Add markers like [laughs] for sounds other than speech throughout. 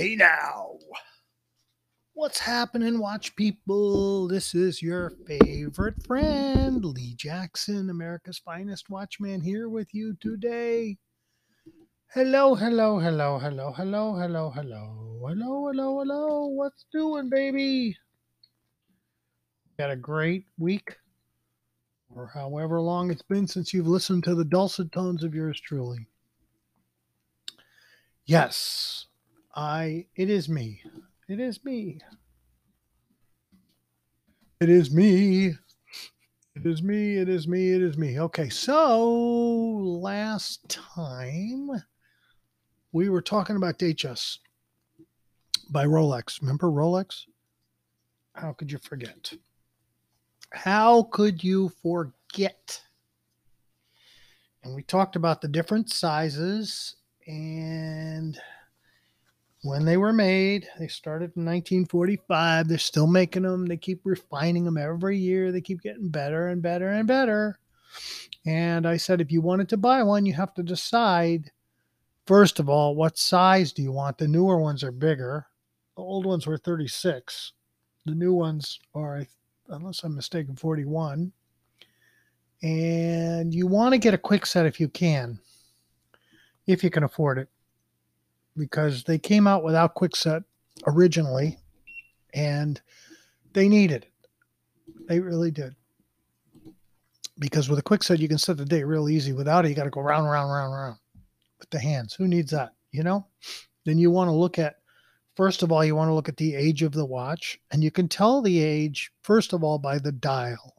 Hey now. What's happening, watch people? This is your favorite friend, Lee Jackson, America's finest watchman, here with you today. Hello, hello, hello, hello, hello, hello, hello, hello, hello, hello. What's doing, baby? Got a great week, or however long it's been since you've listened to the dulcet tones of yours truly. Yes, I, it is me. It is me. It is me. It is me. It is me. It is me. Okay, so last time we were talking about Datejust by Rolex. Remember Rolex? How could you forget? How could you forget? And we talked about the different sizes and when they were made. They started in 1945. They're still making them. They keep refining them every year. They keep getting better and better and better. And I said, if you wanted to buy one, you have to decide, first of all, what size do you want? The newer ones are bigger. The old ones were 36. The new ones are, unless I'm mistaken, 41. And you want to get a quick set if you can, if you can afford it because they came out without quickset originally and they needed it. They really did. Because with a quickset, you can set the date real easy. Without it, you got to go round, round, round, round with the hands. Who needs that? You know? Then you want to look at, first of all, you want to look at the age of the watch. And you can tell the age, first of all, by the dial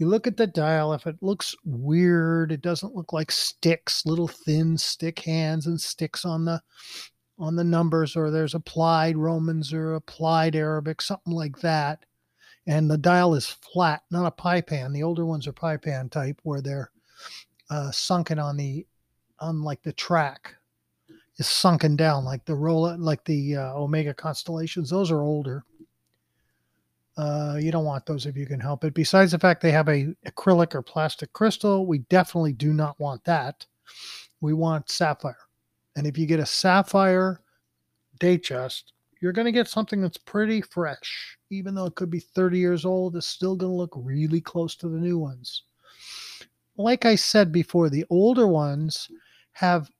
you look at the dial if it looks weird it doesn't look like sticks little thin stick hands and sticks on the on the numbers or there's applied romans or applied arabic something like that. And the dial is flat not a pie pan. The older ones are pie pan type where they're uh, sunken on the on like the track. Is sunken down like the roll like the uh, omega constellations. Those are older uh, you don't want those if you can help it. Besides the fact they have a acrylic or plastic crystal, we definitely do not want that. We want sapphire. And if you get a sapphire Datejust, you're going to get something that's pretty fresh. Even though it could be 30 years old, it's still going to look really close to the new ones. Like I said before, the older ones have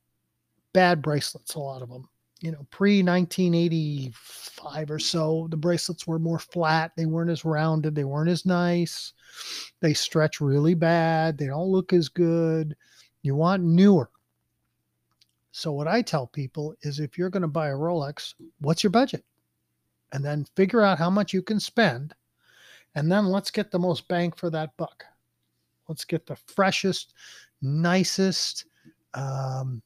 bad bracelets, a lot of them you know, pre 1985 or so, the bracelets were more flat. They weren't as rounded. They weren't as nice. They stretch really bad. They don't look as good. You want newer. So, what I tell people is if you're going to buy a Rolex, what's your budget? And then figure out how much you can spend. And then let's get the most bang for that buck. Let's get the freshest, nicest, um,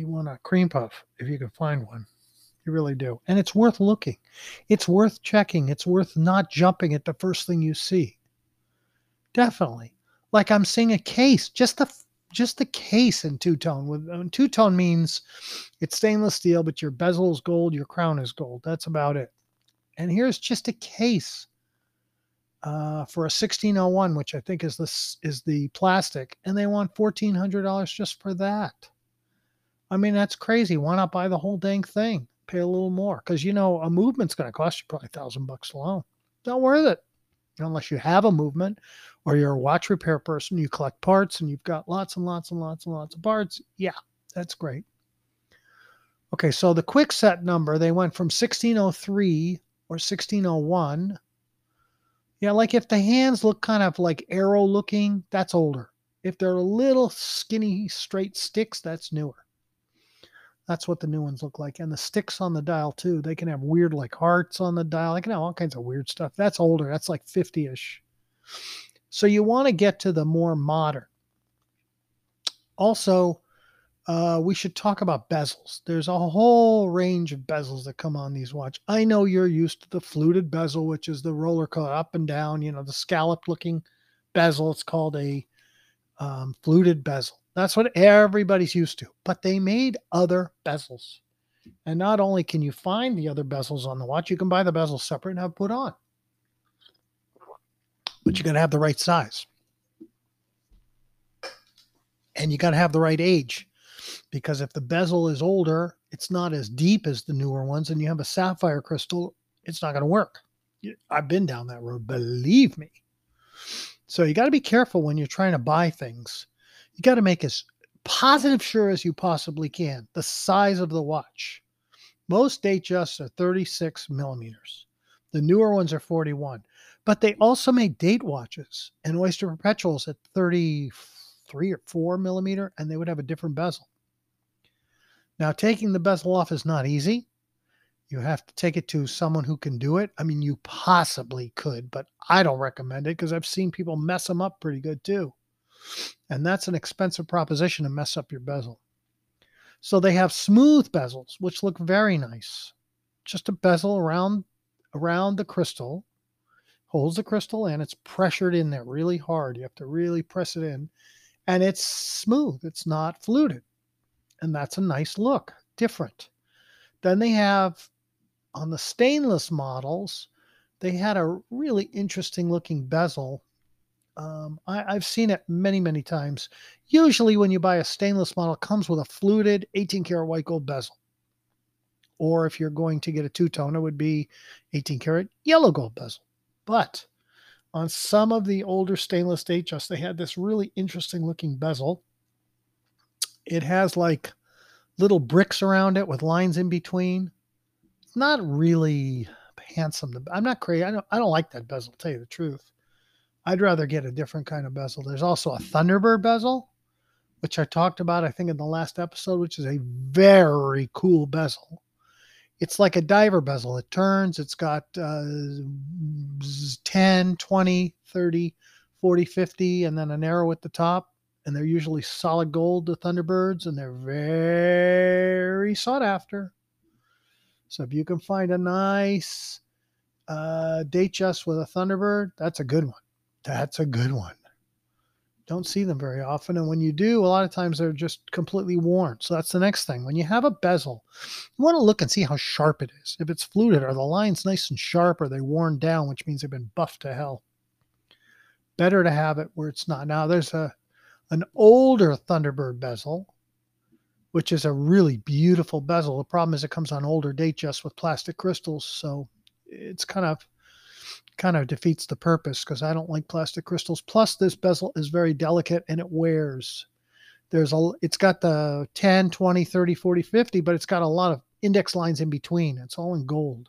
you want a cream puff if you can find one. You really do. And it's worth looking. It's worth checking. It's worth not jumping at the first thing you see. Definitely. Like I'm seeing a case, just the just the case in two tone. With two tone means it's stainless steel, but your bezel is gold, your crown is gold. That's about it. And here's just a case uh, for a 1601, which I think is this is the plastic, and they want fourteen hundred dollars just for that. I mean, that's crazy. Why not buy the whole dang thing? Pay a little more because you know a movement's going to cost you probably a thousand bucks alone. Not worth it unless you have a movement or you're a watch repair person. You collect parts and you've got lots and lots and lots and lots of parts. Yeah, that's great. Okay, so the quick set number they went from 1603 or 1601. Yeah, like if the hands look kind of like arrow looking, that's older. If they're a little skinny straight sticks, that's newer. That's what the new ones look like. And the sticks on the dial too, they can have weird like hearts on the dial. They can have all kinds of weird stuff. That's older. That's like 50-ish. So you want to get to the more modern. Also, uh, we should talk about bezels. There's a whole range of bezels that come on these watch. I know you're used to the fluted bezel, which is the roller cut up and down, you know, the scalloped looking bezel. It's called a um, fluted bezel. That's what everybody's used to. But they made other bezels. And not only can you find the other bezels on the watch, you can buy the bezels separate and have put on. But you got to have the right size. And you got to have the right age. because if the bezel is older, it's not as deep as the newer ones, and you have a sapphire crystal, it's not going to work. I've been down that road, believe me. So you got to be careful when you're trying to buy things. You got to make as positive sure as you possibly can the size of the watch. Most Datejusts are 36 millimeters. The newer ones are 41. But they also made date watches and Oyster Perpetuals at 33 or 4 millimeter, and they would have a different bezel. Now, taking the bezel off is not easy. You have to take it to someone who can do it. I mean, you possibly could, but I don't recommend it because I've seen people mess them up pretty good too. And that's an expensive proposition to mess up your bezel. So they have smooth bezels, which look very nice. Just a bezel around around the crystal, holds the crystal and it's pressured in there really hard. You have to really press it in. And it's smooth. It's not fluted. And that's a nice look, different. Then they have on the stainless models, they had a really interesting looking bezel. Um, I, have seen it many, many times. Usually, when you buy a stainless model, comes with a fluted 18 karat white gold bezel. Or if you're going to get a two tone, it would be 18 karat yellow gold bezel. But on some of the older stainless Datejusts, they had this really interesting looking bezel. It has like little bricks around it with lines in between not really handsome. I'm not crazy. I don't, I don't like that bezel, tell you the truth. I'd rather get a different kind of bezel. There's also a Thunderbird bezel, which I talked about, I think, in the last episode, which is a very cool bezel. It's like a diver bezel. It turns, it's got uh, 10, 20, 30, 40, 50, and then an arrow at the top. And they're usually solid gold, the Thunderbirds, and they're very sought after. So if you can find a nice uh, Datejust with a Thunderbird, that's a good one. That's a good one. Don't see them very often. And when you do, a lot of times they're just completely worn. So that's the next thing. When you have a bezel, you want to look and see how sharp it is. If it's fluted, are the lines nice and sharp? Are they worn down, which means they've been buffed to hell? Better to have it where it's not. Now there's a an older Thunderbird bezel which is a really beautiful bezel. The problem is it comes on older Datejust with plastic crystals, so it's kind of kind of defeats the purpose because I don't like plastic crystals. Plus, this bezel is very delicate and it wears. There's a it's got the 10, 20, 30, 40, 50, but it's got a lot of index lines in between. It's all in gold.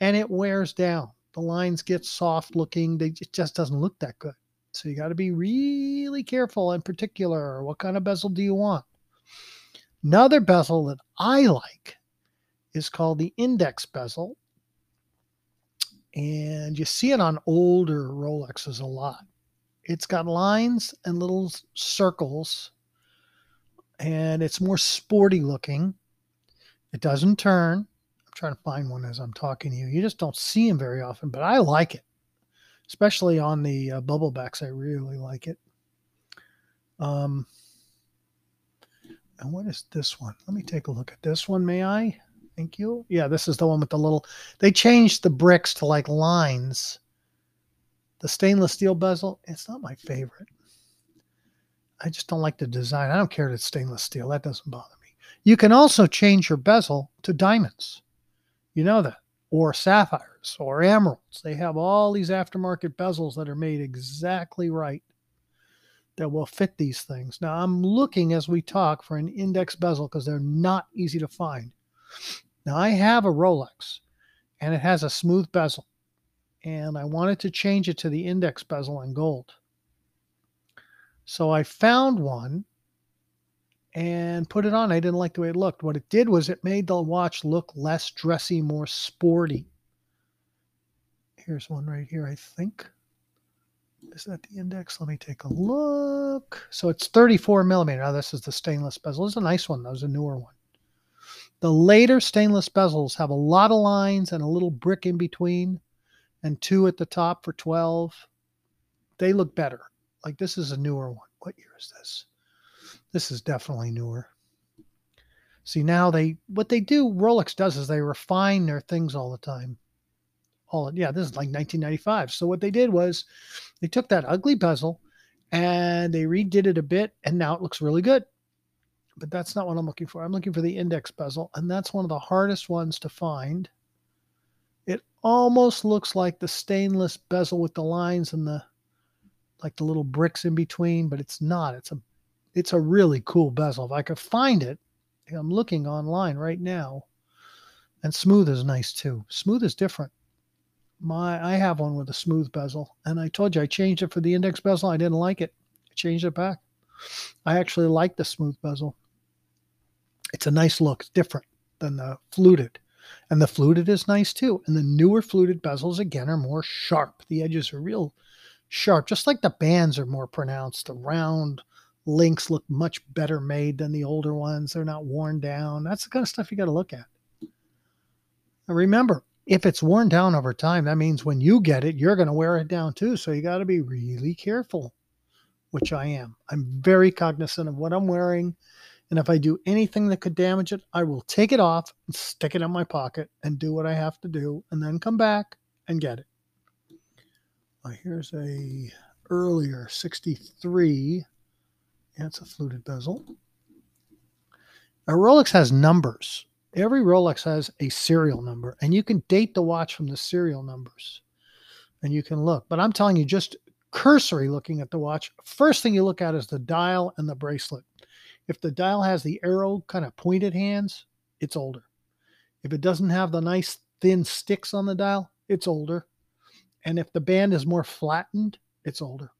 And it wears down. The lines get soft looking. They it just doesn't look that good. So you got to be really careful and particular. What kind of bezel do you want? Another bezel that I like is called the index bezel. And you see it on older Rolexes a lot. It's got lines and little circles, and it's more sporty looking. It doesn't turn. I'm trying to find one as I'm talking to you. You just don't see them very often, but I like it, especially on the uh, bubble backs. I really like it. Um, and what is this one? Let me take a look at this one, may I? Thank you. Yeah, this is the one with the little. They changed the bricks to like lines. The stainless steel bezel, it's not my favorite. I just don't like the design. I don't care that it's stainless steel. That doesn't bother me. You can also change your bezel to diamonds. You know that. Or sapphires or emeralds. They have all these aftermarket bezels that are made exactly right that will fit these things. Now I'm looking as we talk for an index bezel because they're not easy to find. Now I have a Rolex and it has a smooth bezel and I wanted to change it to the index bezel in gold. So I found one and put it on. I didn't like the way it looked. What it did was it made the watch look less dressy, more sporty. Here's one right here, I think. Is that the index? Let me take a look. So it's 34 millimeter. Now this is the stainless bezel. Is a nice one. That was a newer one. The later stainless bezels have a lot of lines and a little brick in between and two at the top for 12. They look better. Like this is a newer one. What year is this? This is definitely newer. See now they what they do Rolex does is they refine their things all the time all yeah, this is like 1995. So what they did was they took that ugly bezel and they redid it a bit, and now it looks really good. But that's not what I'm looking for. I'm looking for the index bezel, and that's one of the hardest ones to find. It almost looks like the stainless bezel with the lines and the like the little bricks in between, but it's not. It's a it's a really cool bezel. If I could find it, I'm looking online right now. And smooth is nice too. Smooth is different. My I have one with a smooth bezel, and I told you I changed it for the index bezel. I didn't like it. I changed it back. I actually like the smooth bezel. It's a nice look. It's different than the fluted. And the fluted is nice too. And the newer fluted bezels again are more sharp. The edges are real sharp, just like the bands are more pronounced. The round links look much better made than the older ones. They're not worn down. That's the kind of stuff you got to look at. And remember, if it's worn down over time, that means when you get it, you're going to wear it down too. So you got to be really careful, which I am. I'm very cognizant of what I'm wearing. And if I do anything that could damage it, I will take it off and stick it in my pocket and do what I have to do and then come back and get it. Well, here's a earlier 63. Yeah, it's a fluted bezel. A Rolex has numbers every Rolex has a serial number, and you can date the watch from the serial numbers. And you can look. But I'm telling you, just cursory looking at the watch, first thing you look at is the dial and the bracelet. If the dial has the arrow kind of pointed hands, it's older. If it doesn't have the nice thin sticks on the dial, it's older. And if the band is more flattened, it's older.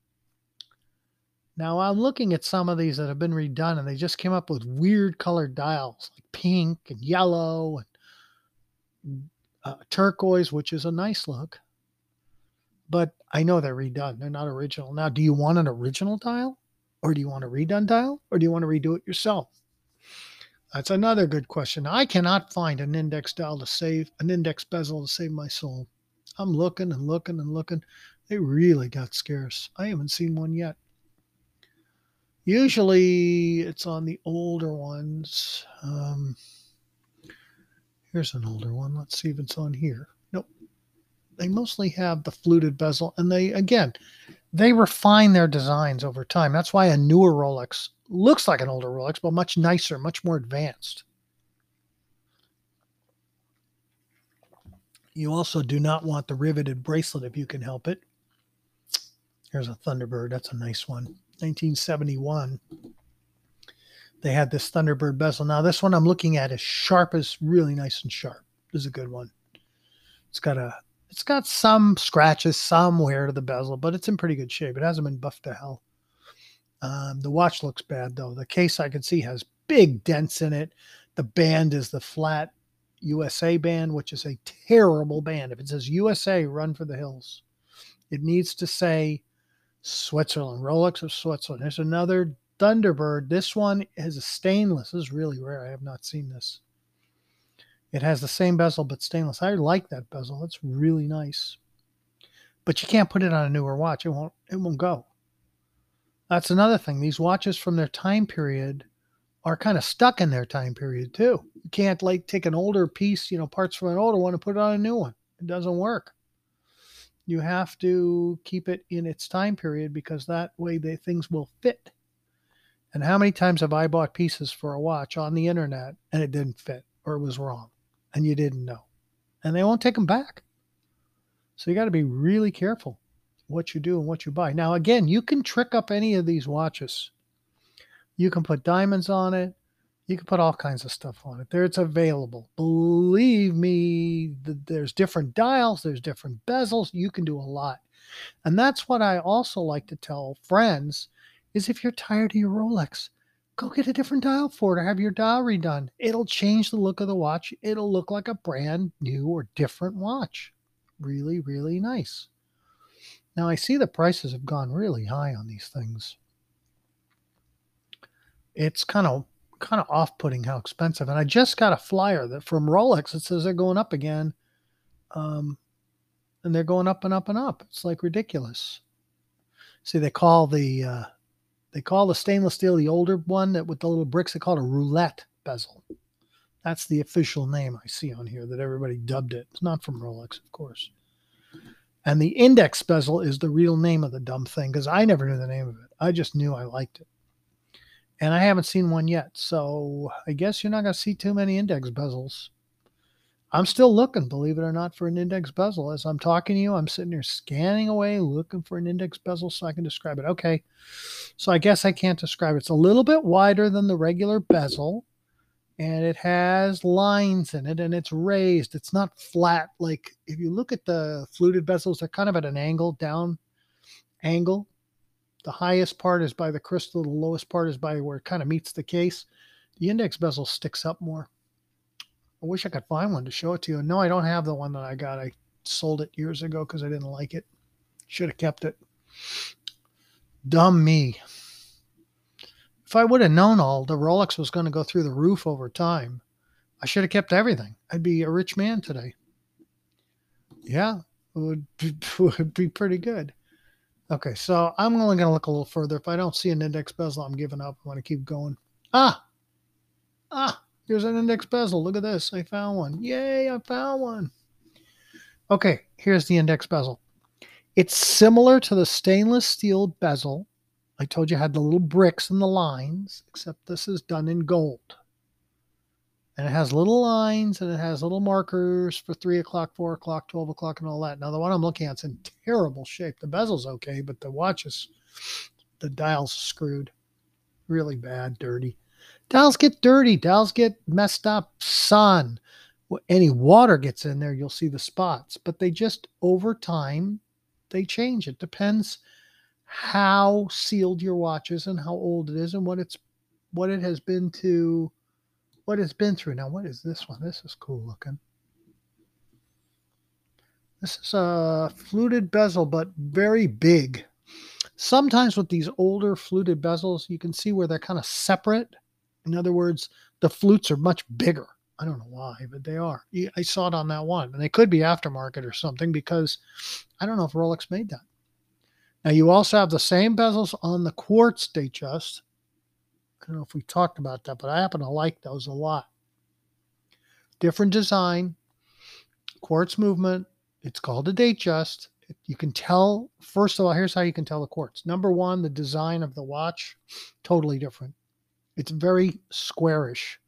Now I'm looking at some of these that have been redone and they just came up with weird colored dials like pink and yellow and uh, turquoise, which is a nice look. But I know they're redone. They're not original. Now, do you want an original dial or do you want a redone dial or do you want to redo it yourself? That's another good question. I cannot find an index dial to save an index bezel to save my soul. I'm looking and looking and looking. They really got scarce. I haven't seen one yet. Usually it's on the older ones. Um, here's an older one. Let's see if it's on here. Nope. They mostly have the fluted bezel, and they, again, they refine their designs over time. That's why a newer Rolex looks like an older Rolex, but much nicer, much more advanced. You also do not want the riveted bracelet if you can help it. Here's a Thunderbird. That's a nice one. 1971. They had this Thunderbird bezel. Now this one I'm looking at is sharp is really nice and sharp. This is a good one. It's got a it's got some scratches somewhere to the bezel, but it's in pretty good shape. It hasn't been buffed to hell. Um, the watch looks bad though. The case I can see has big dents in it. The band is the flat USA band, which is a terrible band. If it says USA, run for the hills. It needs to say Switzerland, Rolex of Switzerland. There's another Thunderbird. This one is a stainless. This is really rare. I have not seen this. It has the same bezel but stainless. I like that bezel. It's really nice. But you can't put it on a newer watch. It won't it won't go. That's another thing. These watches from their time period are kind of stuck in their time period too. You can't like take an older piece, you know, parts from an older one and put it on a new one. It doesn't work you have to keep it in its time period because that way the things will fit. And how many times have I bought pieces for a watch on the internet and it didn't fit or it was wrong and you didn't know? And they won't take them back. So you got to be really careful what you do and what you buy. Now, again, you can trick up any of these watches. You can put diamonds on it. You can put all kinds of stuff on it. There, it's available. Believe me, there's different dials, there's different bezels. You can do a lot, and that's what I also like to tell friends: is if you're tired of your Rolex, go get a different dial for it, or have your dial redone. It'll change the look of the watch. It'll look like a brand new or different watch. Really, really nice. Now I see the prices have gone really high on these things. It's kind of kind of off-putting how expensive. And I just got a flyer that from Rolex that says they're going up again, um, and they're going up and up and up. It's like ridiculous. See, they call the uh, they call the stainless steel the older one that with the little bricks. They call it a roulette bezel. That's the official name I see on here that everybody dubbed it. It's not from Rolex, of course. And the index bezel is the real name of the dumb thing because I never knew the name of it. I just knew I liked it And I haven't seen one yet. So I guess you're not going to see too many index bezels. I'm still looking, believe it or not, for an index bezel. As I'm talking to you, I'm sitting here scanning away, looking for an index bezel so I can describe it. Okay. So I guess I can't describe it. It's a little bit wider than the regular bezel and it has lines in it and it's raised. It's not flat. Like if you look at the fluted bezels, they're kind of at an angle, down angle. The highest part is by the crystal, the lowest part is by where it kind of meets the case. The index bezel sticks up more. I wish I could find one to show it to you. No, I don't have the one that I got. I sold it years ago because I didn't like it. Should have kept it. Dumb me if I would have known all the Rolex was going to go through the roof over time, I should have kept everything. I'd be a rich man today. Yeah, it would [laughs] be, would be pretty good. Okay, so I'm only going to look a little further. If I don't see an index bezel, I'm giving up. I want to keep going. Ah, ah, here's an index bezel. Look at this. I found one. Yay, I found one. Okay, here's the index bezel. It's similar to the stainless steel bezel I told you had the little bricks and the lines, except this is done in gold. And it has little lines and it has little markers for three o'clock, four o'clock, 12 o'clock, and all that. Now, the one I'm looking at is in terrible shape. The bezel's okay, but the watch is, the dial's screwed. Really bad, dirty. Dials get dirty, dials get messed up, sun. Any water gets in there, you'll see the spots, but they just over time they change. It depends how sealed your watch is and how old it is and what it's what it has been to what it's been through. Now, what is this one? This is cool looking. This is a fluted bezel, but very big. Sometimes with these older fluted bezels, you can see where they're kind of separate. In other words, the flutes are much bigger. I don't know why, but they are. I saw it on that one, and they could be aftermarket or something because I don't know if Rolex made that. Now you also have the same bezels on the quartz Datejust. I don't know if we talked about that, but I happen to like those a lot. Different design, quartz movement. It's called a Datejust. You can tell, first of all, here's how you can tell the quartz. Number one, the design of the watch, totally different. It's very squarish,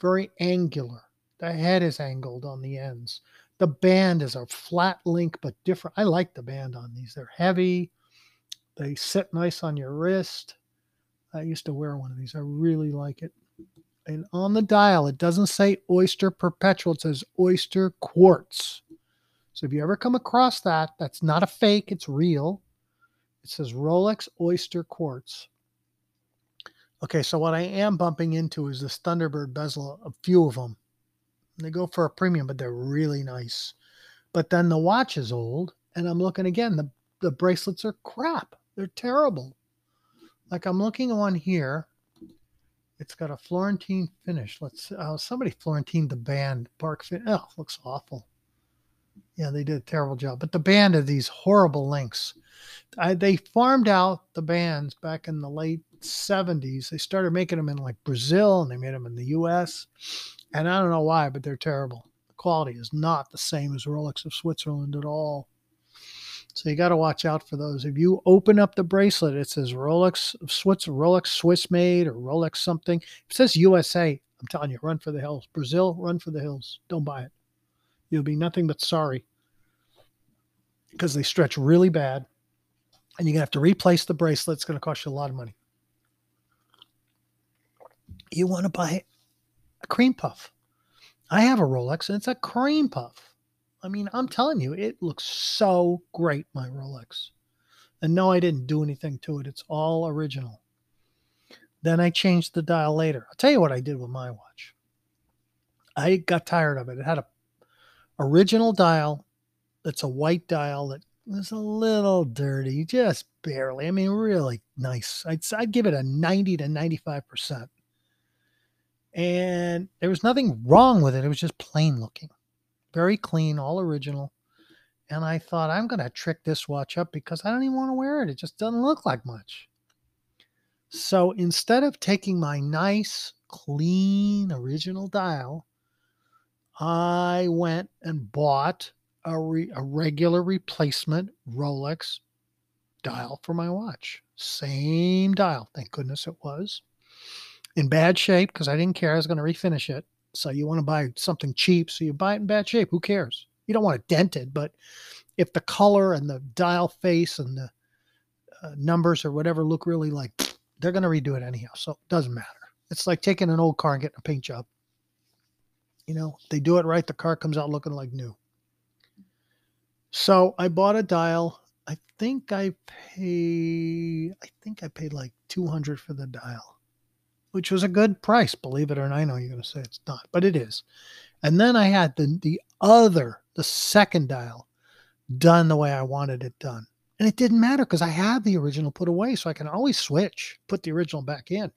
very angular. The head is angled on the ends. The band is a flat link, but different. I like the band on these. They're heavy. They sit nice on your wrist. I used to wear one of these. I really like it. And on the dial, it doesn't say Oyster Perpetual, it says Oyster Quartz. So if you ever come across that, that's not a fake, it's real. It says Rolex Oyster Quartz. Okay, so what I am bumping into is this Thunderbird bezel, a few of them. They go for a premium, but they're really nice. But then the watch is old, and I'm looking again, the, the bracelets are crap. They're terrible. Like I'm looking on here. It's got a Florentine finish. Let's uh, somebody Florentine the band Park Fit. Oh, looks awful. Yeah, they did a terrible job. But the band of these horrible links. I, they farmed out the bands back in the late 70s. They started making them in like Brazil and they made them in the US. And I don't know why, but they're terrible. The quality is not the same as Rolex of Switzerland at all. So you got to watch out for those. If you open up the bracelet, it says Rolex of Swiss, Rolex Swiss made, or Rolex something. If it says USA, I'm telling you, run for the hills. Brazil, run for the hills. Don't buy it. You'll be nothing but sorry because they stretch really bad, and you're gonna have to replace the bracelet. It's gonna cost you a lot of money. You want to buy a cream puff. I have a Rolex, and it's a cream puff. I mean, I'm telling you, it looks so great, my Rolex. And no, I didn't do anything to it. It's all original. Then I changed the dial later. I'll tell you what I did with my watch. I got tired of it. It had a original dial that's a white dial that was a little dirty, just barely. I mean, really nice. I'd, I'd give it a 90 to 95%. And there was nothing wrong with it. It was just plain looking very clean, all original. And I thought, I'm going to trick this watch up because I don't even want to wear it. It just doesn't look like much. So instead of taking my nice, clean, original dial, I went and bought a, re- a regular replacement Rolex dial for my watch. Same dial, thank goodness it was. In bad shape because I didn't care. I was going to refinish it. So you want to buy something cheap, so you buy it in bad shape. Who cares? You don't want it dented, but if the color and the dial face and the uh, numbers or whatever look really like, [sniffs] they're going to redo it anyhow. So it doesn't matter. It's like taking an old car and getting a paint job. You know, they do it right, the car comes out looking like new. So I bought a dial. I think I paid I think I paid like 200 for the dial, which was a good price, believe it or not. I know you're going to say it's not, but it is. And then I had the the other, the second dial done the way I wanted it done. And it didn't matter because I had the original put away, so I can always switch, put the original back in.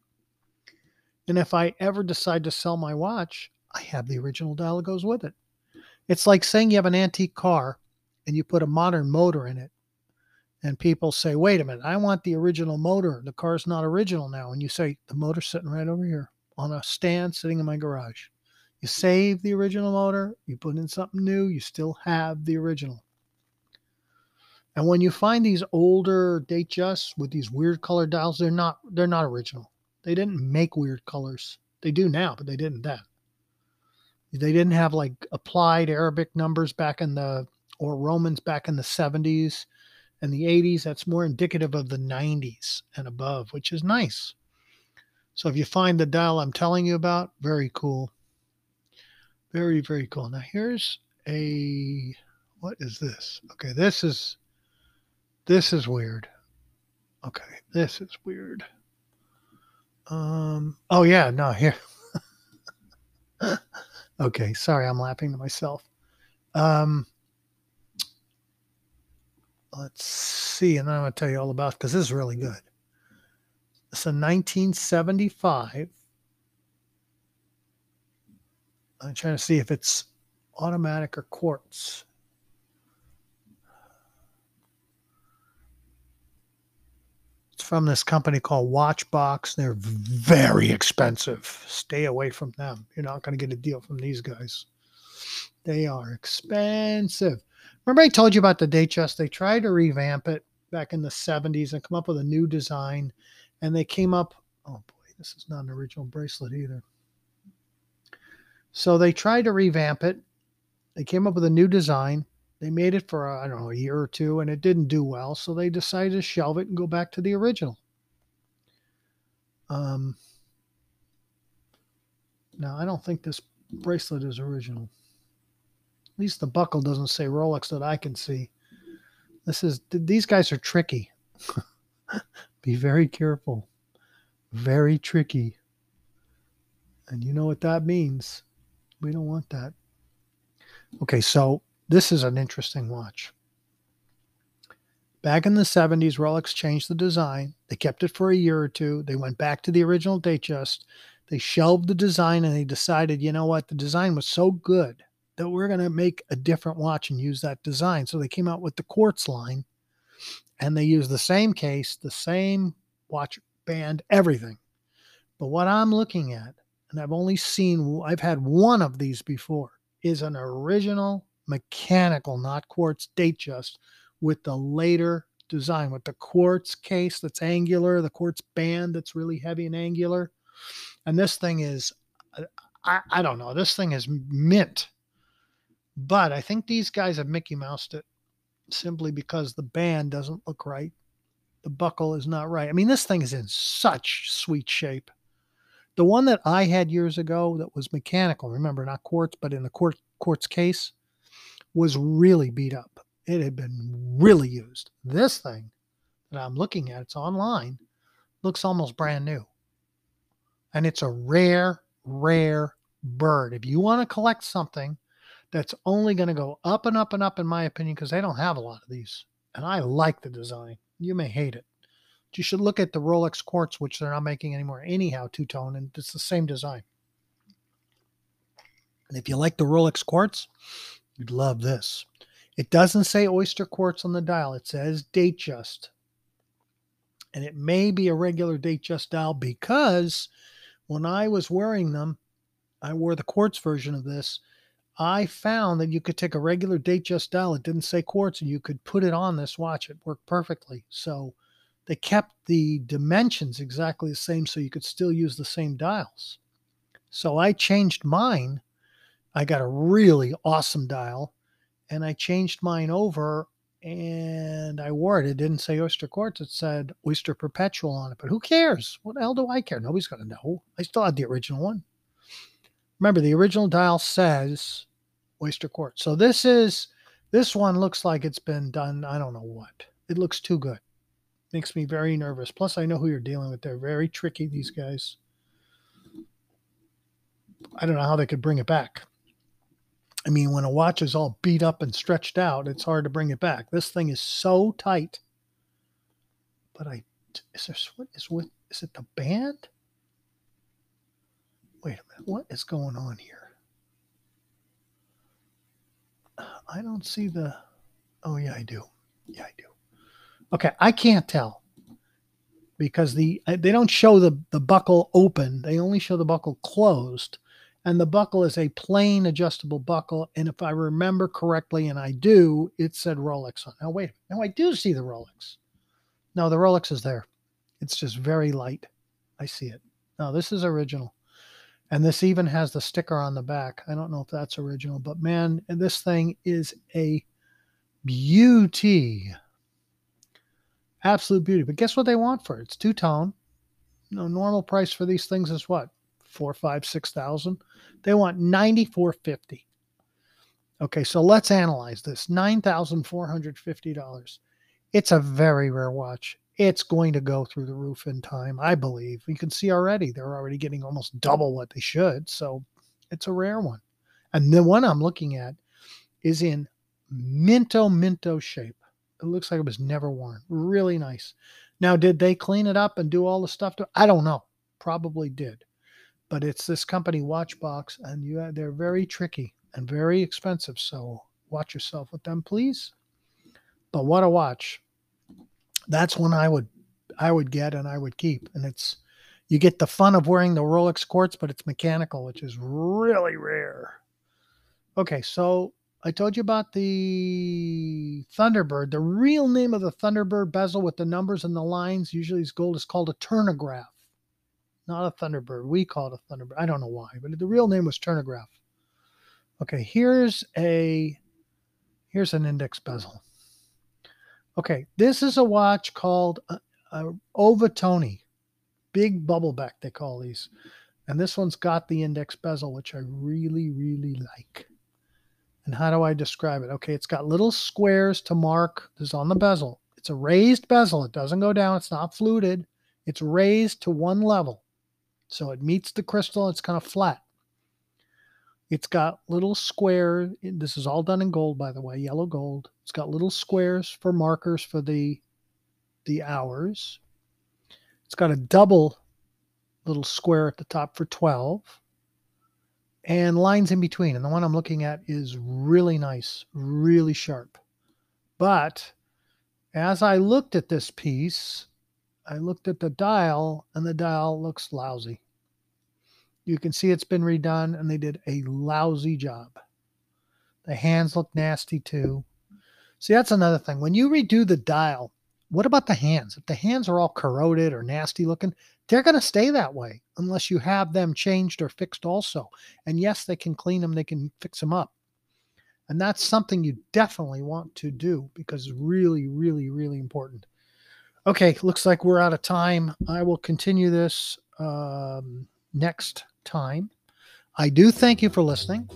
And if I ever decide to sell my watch, I have the original dial that goes with it. It's like saying you have an antique car and you put a modern motor in it. And people say, wait a minute, I want the original motor. The car's not original now. And you say, the motor's sitting right over here on a stand sitting in my garage. You save the original motor, you put in something new, you still have the original. And when you find these older date Datejusts with these weird color dials, they're not they're not original. They didn't make weird colors. They do now, but they didn't then. They didn't have like applied Arabic numbers back in the or Romans back in the 70s and the 80s. That's more indicative of the 90s and above, which is nice. So if you find the dial I'm telling you about, very cool. Very, very cool. Now here's a what is this? Okay, this is this is weird. Okay, this is weird. Um oh yeah, no, here. [laughs] okay, sorry, I'm laughing to myself. Um let's see, and then I'm going to tell you all about because this is really good. It's a 1975. I'm trying to see if it's automatic or quartz. It's from this company called Watchbox. They're very expensive. Stay away from them. You're not going to get a deal from these guys. They are expensive. Remember, I told you about the Datejust? They tried to revamp it back in the 70s and come up with a new design. And they came up, oh boy, this is not an original bracelet either. So they tried to revamp it. They came up with a new design. They made it for, I don't know, a year or two, and it didn't do well. So they decided to shelve it and go back to the original. Um, now, I don't think this bracelet is original least the buckle doesn't say Rolex that I can see. This is these guys are tricky. [laughs] Be very careful. Very tricky. And you know what that means. We don't want that. Okay, so this is an interesting watch. Back in the 70s, Rolex changed the design. They kept it for a year or two. They went back to the original Datejust. They shelved the design and they decided, you know what, the design was so good that we're going to make a different watch and use that design. So they came out with the quartz line and they use the same case, the same watch band, everything. But what I'm looking at, and I've only seen, I've had one of these before, is an original mechanical, not quartz Datejust with the later design, with the quartz case that's angular, the quartz band that's really heavy and angular. And this thing is, I, I don't know, this thing is mint but I think these guys have Mickey Moused it simply because the band doesn't look right. The buckle is not right. I mean, this thing is in such sweet shape. The one that I had years ago that was mechanical, remember, not quartz, but in the quartz, quartz case, was really beat up. It had been really used. This thing that I'm looking at, it's online, looks almost brand new. And it's a rare, rare bird. If you want to collect something that's only going to go up and up and up, in my opinion, because they don't have a lot of these. And I like the design. You may hate it. But you should look at the Rolex Quartz, which they're not making anymore, anyhow, two tone, and it's the same design. And if you like the Rolex Quartz, you'd love this. It doesn't say oyster quartz on the dial, it says Datejust. And it may be a regular Datejust dial because when I was wearing them, I wore the quartz version of this I found that you could take a regular Datejust dial. It didn't say quartz, and you could put it on this watch. It worked perfectly. So they kept the dimensions exactly the same so you could still use the same dials. So I changed mine. I got a really awesome dial and I changed mine over and I wore it. It didn't say Oyster Quartz, it said Oyster Perpetual on it. But who cares? What the hell do I care? Nobody's going to know. I still had the original one. Remember, the original dial says Oyster Quartz. So this is, this one looks like it's been done, I don't know what. It looks too good. Makes me very nervous. Plus, I know who you're dealing with. They're very tricky, these guys. I don't know how they could bring it back. I mean, when a watch is all beat up and stretched out, it's hard to bring it back. This thing is so tight. But I is there what is with is it the band? Wait a minute, what is going on here? I don't see the oh yeah, I do. Yeah, I do. Okay, I can't tell because the they don't show the the buckle open. They only show the buckle closed and the buckle is a plain adjustable buckle. And if I remember correctly, and I do, it said Rolex on. Now wait, now I do see the Rolex. No, the Rolex is there. It's just very light. I see it. No, this is original, and this even has the sticker on the back. I don't know if that's original, but man, this thing is a beauty. Absolute beauty. But guess what they want for it? It's two tone. No normal price for these things is what? Four, five, six thousand. They want 9450. Okay, so let's analyze this. $9,450. It's a very rare watch. It's going to go through the roof in time, I believe. You can see already they're already getting almost double what they should. So it's a rare one. And the one I'm looking at is in minto minto shape. It looks like it was never worn. Really nice. Now, did they clean it up and do all the stuff to I don't know. Probably did but it's this company Watchbox, and you uh, they're very tricky and very expensive. So watch yourself with them, please. But what a watch! That's one I would I would get and I would keep, and it's you get the fun of wearing the Rolex quartz, but it's mechanical, which is really rare. Okay, so I told you about the Thunderbird. The real name of the Thunderbird bezel with the numbers and the lines, usually is gold, is called a turnograph not a Thunderbird. We call it a Thunderbird. I don't know why, but the real name was Turnograph. Okay, here's a here's an index bezel. Okay, this is a watch called a, a Ovettone, big bubble back they call these, and this one's got the index bezel, which I really really like. And how do I describe it? Okay, it's got little squares to mark. This is on the bezel. It's a raised bezel. It doesn't go down. It's not fluted. It's raised to one level. So it meets the crystal, it's kind of flat. It's got little square. This is all done in gold, by the way, yellow gold. It's got little squares for markers for the the hours. It's got a double little square at the top for 12 and lines in between. And the one I'm looking at is really nice, really sharp. But as I looked at this piece, I looked at the dial and the dial looks lousy. You can see it's been redone and they did a lousy job. The hands look nasty too. See, that's another thing. When you redo the dial, what about the hands? If the hands are all corroded or nasty looking, they're going to stay that way unless you have them changed or fixed also. And yes, they can clean them, they can fix them up. And that's something you definitely want to do because it's really, really, really important. Okay, looks like we're out of time. I will continue this um, next time. I do thank you for listening.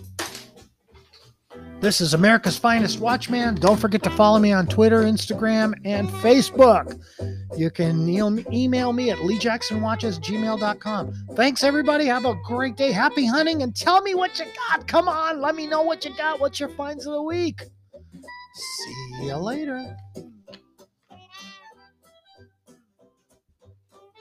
This is America's Finest Watchman. Don't forget to follow me on Twitter, Instagram, and Facebook. You can email me at leejacksonwatches@gmail.com. Thanks, everybody. Have a great day. Happy hunting, and tell me what you got. Come on, let me know what you got. What's your finds of the week? See you later.